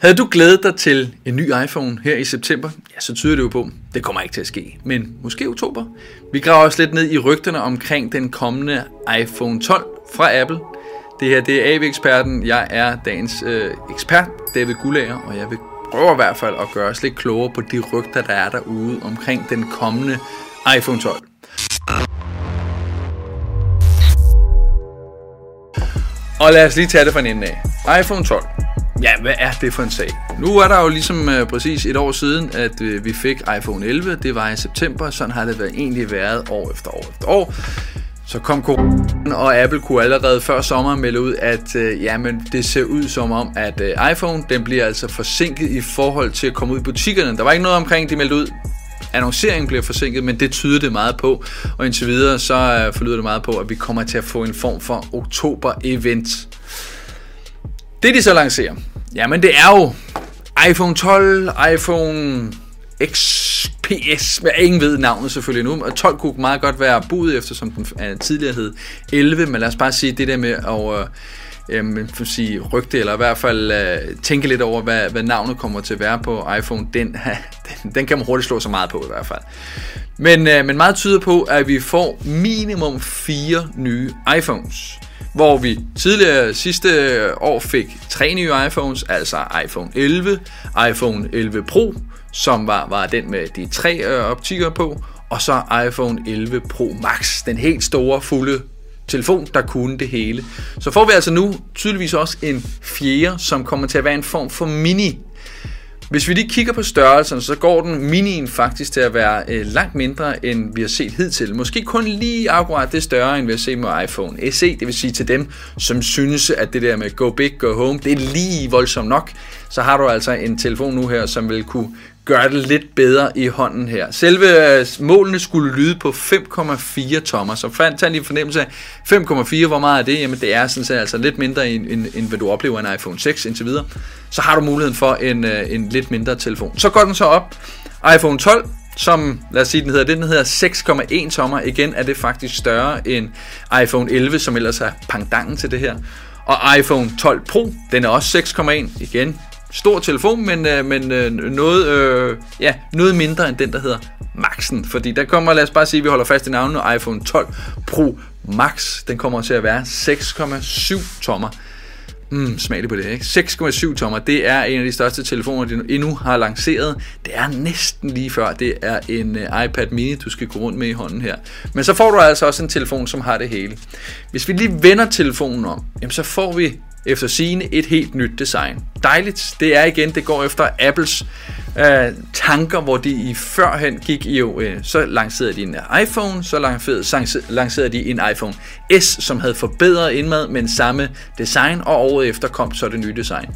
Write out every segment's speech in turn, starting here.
Havde du glædet dig til en ny iPhone her i september, ja, så tyder det jo på, det kommer ikke til at ske, men måske oktober. Vi graver også lidt ned i rygterne omkring den kommende iPhone 12 fra Apple. Det her det er AV-eksperten. Jeg er dagens øh, ekspert, David Gullager, og jeg vil prøve i hvert fald at gøre os lidt klogere på de rygter, der er derude omkring den kommende iPhone 12. Og lad os lige tage det fra en ende af. iPhone 12. Ja, hvad er det for en sag? Nu er der jo ligesom øh, præcis et år siden, at øh, vi fik iPhone 11. Det var i september. Sådan har det været, egentlig været år efter år efter år. Så kom corona, og Apple kunne allerede før sommer melde ud, at øh, jamen, det ser ud som om, at øh, iPhone den bliver altså forsinket i forhold til at komme ud i butikkerne. Der var ikke noget omkring, de meldte ud. Annonceringen bliver forsinket, men det tyder det meget på. Og indtil videre, så øh, forlyder det meget på, at vi kommer til at få en form for oktober-event. Det de så lancerer, jamen det er jo iPhone 12, iPhone XPS, hvad ingen ved navnet selvfølgelig nu, og 12 kunne meget godt være budet, eftersom den tidligere hed 11, men lad os bare sige det der med at øh, for sige, rygte, eller i hvert fald øh, tænke lidt over, hvad, hvad navnet kommer til at være på iPhone, den, den, den kan man hurtigt slå så meget på i hvert fald. Men, øh, men meget tyder på, at vi får minimum fire nye iPhones hvor vi tidligere sidste år fik tre nye iPhones, altså iPhone 11, iPhone 11 Pro, som var, var den med de tre øh, optikker på, og så iPhone 11 Pro Max, den helt store, fulde telefon, der kunne det hele. Så får vi altså nu tydeligvis også en fjerde, som kommer til at være en form for mini hvis vi lige kigger på størrelsen, så går den minien faktisk til at være øh, langt mindre, end vi har set hidtil. Måske kun lige akkurat det større, end vi har set med iPhone SE. Det vil sige til dem, som synes, at det der med go big, go home, det er lige voldsomt nok. Så har du altså en telefon nu her, som vil kunne gøre det lidt bedre i hånden her. Selve øh, målene skulle lyde på 5,4 tommer, så fandt lige en fornemmelse af 5,4, hvor meget er det? Jamen det er sådan set altså lidt mindre, end, end, end hvad du oplever en iPhone 6 indtil videre. Så har du muligheden for en, øh, en lidt mindre telefon. Så går den så op. iPhone 12, som, lad os sige, den hedder, den hedder 6,1 tommer. Igen er det faktisk større end iPhone 11, som ellers er pangdangen til det her. Og iPhone 12 Pro, den er også 6,1. Igen, stor telefon, men, øh, men øh, noget, øh, ja, noget mindre end den, der hedder Maxen. Fordi der kommer, lad os bare sige, at vi holder fast i navnet, iPhone 12 Pro Max, den kommer til at være 6,7 tommer. Mm, smagelig på det, ikke? 6,7 tommer, det er en af de største telefoner, de endnu har lanceret. Det er næsten lige før, det er en uh, iPad mini, du skal gå rundt med i hånden her. Men så får du altså også en telefon, som har det hele. Hvis vi lige vender telefonen om, jamen så får vi efter sine et helt nyt design. Dejligt. Det er igen, det går efter Apples øh, tanker, hvor de i førhen gik i jo, øh, så lancerede de en iPhone, så lancerede, lancerede de en iPhone S, som havde forbedret indmad, men samme design, og året efter kom så det nye design.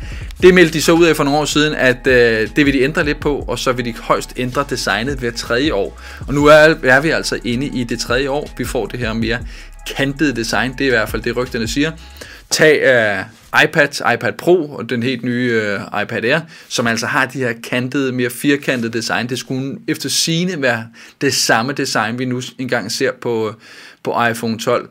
Det meldte de så ud af for nogle år siden, at øh, det vil de ændre lidt på, og så vil de højst ændre designet hver tredje år. Og nu er, er vi altså inde i det tredje år, vi får det her mere kantede design, det er i hvert fald det rygterne siger. Tag øh, iPad, iPad Pro og den helt nye øh, iPad Air, som altså har de her kantede, mere firkantede design. Det skulle efter sine være det samme design, vi nu engang ser på, øh, på iPhone 12.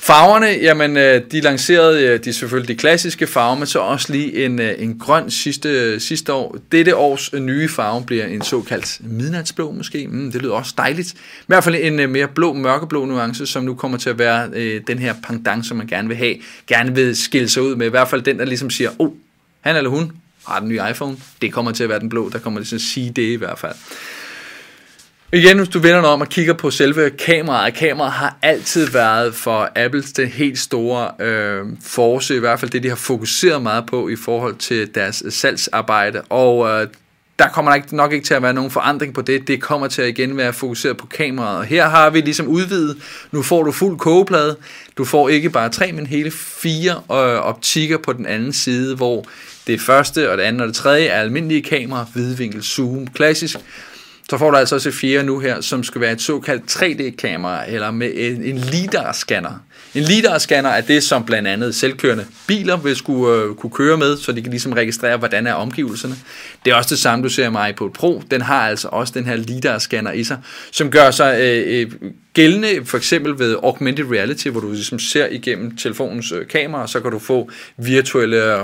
Farverne, jamen øh, de lancerede øh, de selvfølgelig de klassiske farver, men så også lige en, øh, en grøn sidste, sidste år. Dette års øh, nye farve bliver en såkaldt midnatsblå måske. Mm, det lyder også dejligt. I hvert fald en øh, mere blå, mørkeblå nuance, som nu kommer til at være øh, den her pendant, som man gerne vil have. Gerne vil skille sig ud med. I hvert fald den, der ligesom siger, oh, han eller hun har den nye iPhone. Det kommer til at være den blå, der kommer til at sige det i hvert fald. Igen, hvis du vender om og kigger på selve kameraet. Kameraet har altid været for Apples det helt store øh, force, i hvert fald det, de har fokuseret meget på i forhold til deres salgsarbejde. Og øh, der kommer ikke nok ikke til at være nogen forandring på det. Det kommer til at igen være fokuseret på kameraet. Og her har vi ligesom udvidet. Nu får du fuld kogeplade. Du får ikke bare tre, men hele fire øh, optikker på den anden side, hvor det første og det andet og det tredje er almindelige kameraer, hvidvinkel, zoom, klassisk. Så får du altså også et fjerde nu her, som skal være et såkaldt 3D-kamera, eller med en, en LiDAR-scanner. En LiDAR-scanner er det, som blandt andet selvkørende biler vil skulle øh, kunne køre med, så de kan ligesom registrere, hvordan er omgivelserne. Det er også det samme, du ser med iPod Pro. Den har altså også den her LiDAR-scanner i sig, som gør sig øh, øh, gældende for eksempel ved augmented reality, hvor du ligesom ser igennem telefonens øh, kamera, så kan du få virtuelle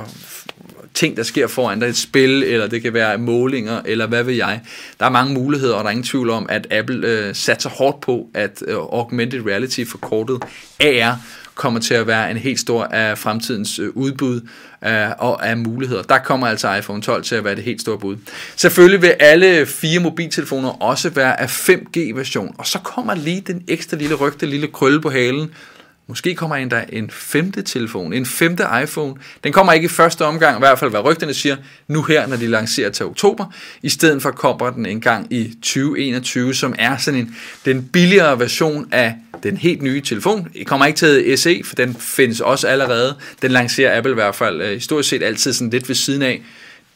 ting, der sker foran dig, et spil, eller det kan være målinger, eller hvad ved jeg. Der er mange muligheder, og der er ingen tvivl om, at Apple øh, satser hårdt på, at øh, augmented reality forkortet AR kommer til at være en helt stor af fremtidens øh, udbud øh, og af muligheder. Der kommer altså iPhone 12 til at være det helt store bud. Selvfølgelig vil alle fire mobiltelefoner også være af 5G-version, og så kommer lige den ekstra lille rygte, lille krølle på halen, Måske kommer endda en femte telefon, en femte iPhone. Den kommer ikke i første omgang, i hvert fald hvad rygterne siger, nu her, når de lancerer til oktober. I stedet for kommer den en gang i 2021, som er sådan en, den billigere version af den helt nye telefon. Det kommer ikke til SE, for den findes også allerede. Den lancerer Apple i hvert fald øh, historisk set altid sådan lidt ved siden af.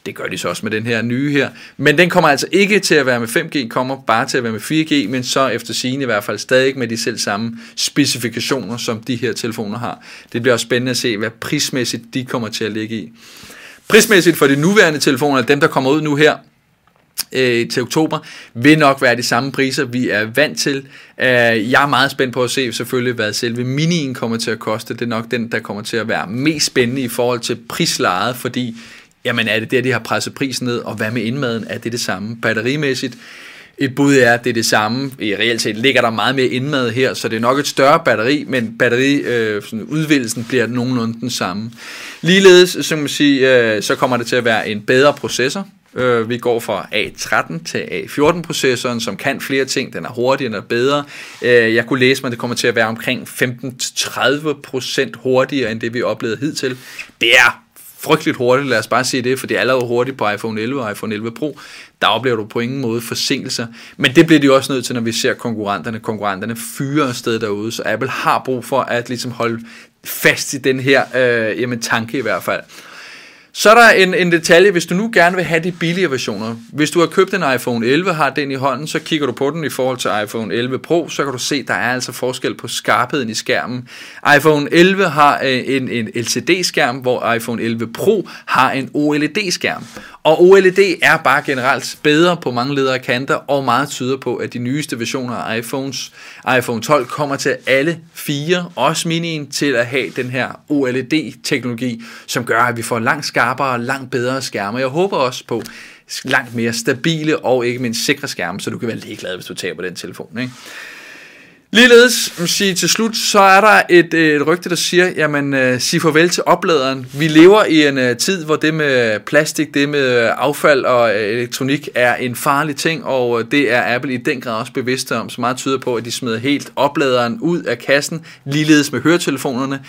Det gør de så også med den her nye her. Men den kommer altså ikke til at være med 5G, kommer bare til at være med 4G, men så efter sigende i hvert fald stadig med de selv samme specifikationer, som de her telefoner har. Det bliver også spændende at se, hvad prismæssigt de kommer til at ligge i. Prismæssigt for de nuværende telefoner, dem der kommer ud nu her, øh, til oktober, vil nok være de samme priser, vi er vant til. Øh, jeg er meget spændt på at se selvfølgelig, hvad selve minien kommer til at koste. Det er nok den, der kommer til at være mest spændende i forhold til prislaget, fordi jamen er det der, de har presset prisen ned, og hvad med indmaden, er det det samme? Batterimæssigt, et bud er, at det er det samme. I reelt set ligger der meget mere indmad her, så det er nok et større batteri, men batteri, øh, sådan, udvidelsen bliver nogenlunde den samme. Ligeledes, som man siger, øh, så kommer det til at være en bedre processor. Øh, vi går fra A13 til A14-processoren, som kan flere ting. Den er hurtigere, den er bedre. Øh, jeg kunne læse mig, at det kommer til at være omkring 15-30% hurtigere, end det vi oplevede hidtil. Det er frygteligt hurtigt, lad os bare sige det, for det er allerede hurtigt på iPhone 11 og iPhone 11 Pro. Der oplever du på ingen måde forsinkelser. Men det bliver de også nødt til, når vi ser konkurrenterne. Konkurrenterne fyrer afsted derude, så Apple har brug for at ligesom holde fast i den her øh, jamen, tanke i hvert fald. Så er der en, en detalje, hvis du nu gerne vil have de billige versioner. Hvis du har købt en iPhone 11, har den i hånden, så kigger du på den i forhold til iPhone 11 Pro, så kan du se, der er altså forskel på skarpheden i skærmen. iPhone 11 har øh, en, en LCD-skærm, hvor iPhone 11 Pro har en OLED-skærm. Og OLED er bare generelt bedre på mange ledere kanter, og meget tyder på, at de nyeste versioner af iPhones, iPhone 12 kommer til alle fire, også minien, til at have den her OLED-teknologi, som gør, at vi får langt skarpere skarpere, langt bedre skærme. Jeg håber også på langt mere stabile og ikke mindst sikre skærme, så du kan være ligeglad, hvis du taber den telefon. Ikke? Ligeledes mm, sige, til slut, så er der et, øh, et rygte, der siger, jamen øh, sig farvel til opladeren. Vi lever i en uh, tid, hvor det med plastik, det med affald og uh, elektronik er en farlig ting, og det er Apple i den grad også bevidste om, så meget tyder på, at de smider helt opladeren ud af kassen, ligeledes med høretelefonerne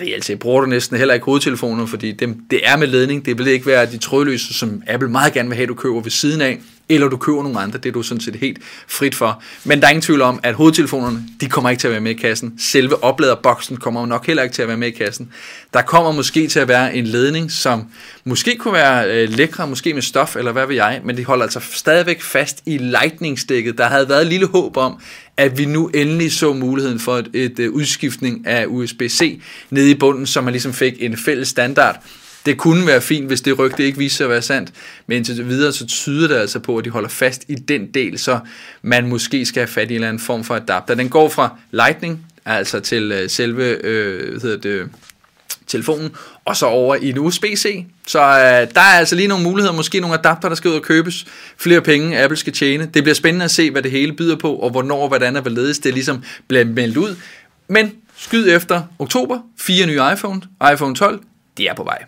reelt set bruger du næsten heller ikke hovedtelefoner, fordi dem, det er med ledning. Det vil ikke være de trådløse, som Apple meget gerne vil have, du køber ved siden af eller du køber nogle andre, det er du sådan set helt frit for. Men der er ingen tvivl om, at hovedtelefonerne, de kommer ikke til at være med i kassen. Selve opladerboksen kommer nok heller ikke til at være med i kassen. Der kommer måske til at være en ledning, som måske kunne være øh, lækre, måske med stof, eller hvad ved jeg, men de holder altså stadigvæk fast i lightning-stikket. Der havde været et lille håb om, at vi nu endelig så muligheden for et, et, et udskiftning af USB-C nede i bunden, så man ligesom fik en fælles standard det kunne være fint, hvis det rygte ikke viser sig at være sandt, men indtil videre så tyder det altså på, at de holder fast i den del, så man måske skal have fat i en eller anden form for adapter. Den går fra Lightning, altså til øh, selve øh, hvad hedder det, telefonen, og så over i en USB-C. Så øh, der er altså lige nogle muligheder, måske nogle adapter, der skal ud og købes, flere penge Apple skal tjene. Det bliver spændende at se, hvad det hele byder på, og hvornår, hvordan og hvorledes det ligesom bliver meldt ud. Men skyd efter oktober, fire nye iPhone, iPhone 12, de er på vej.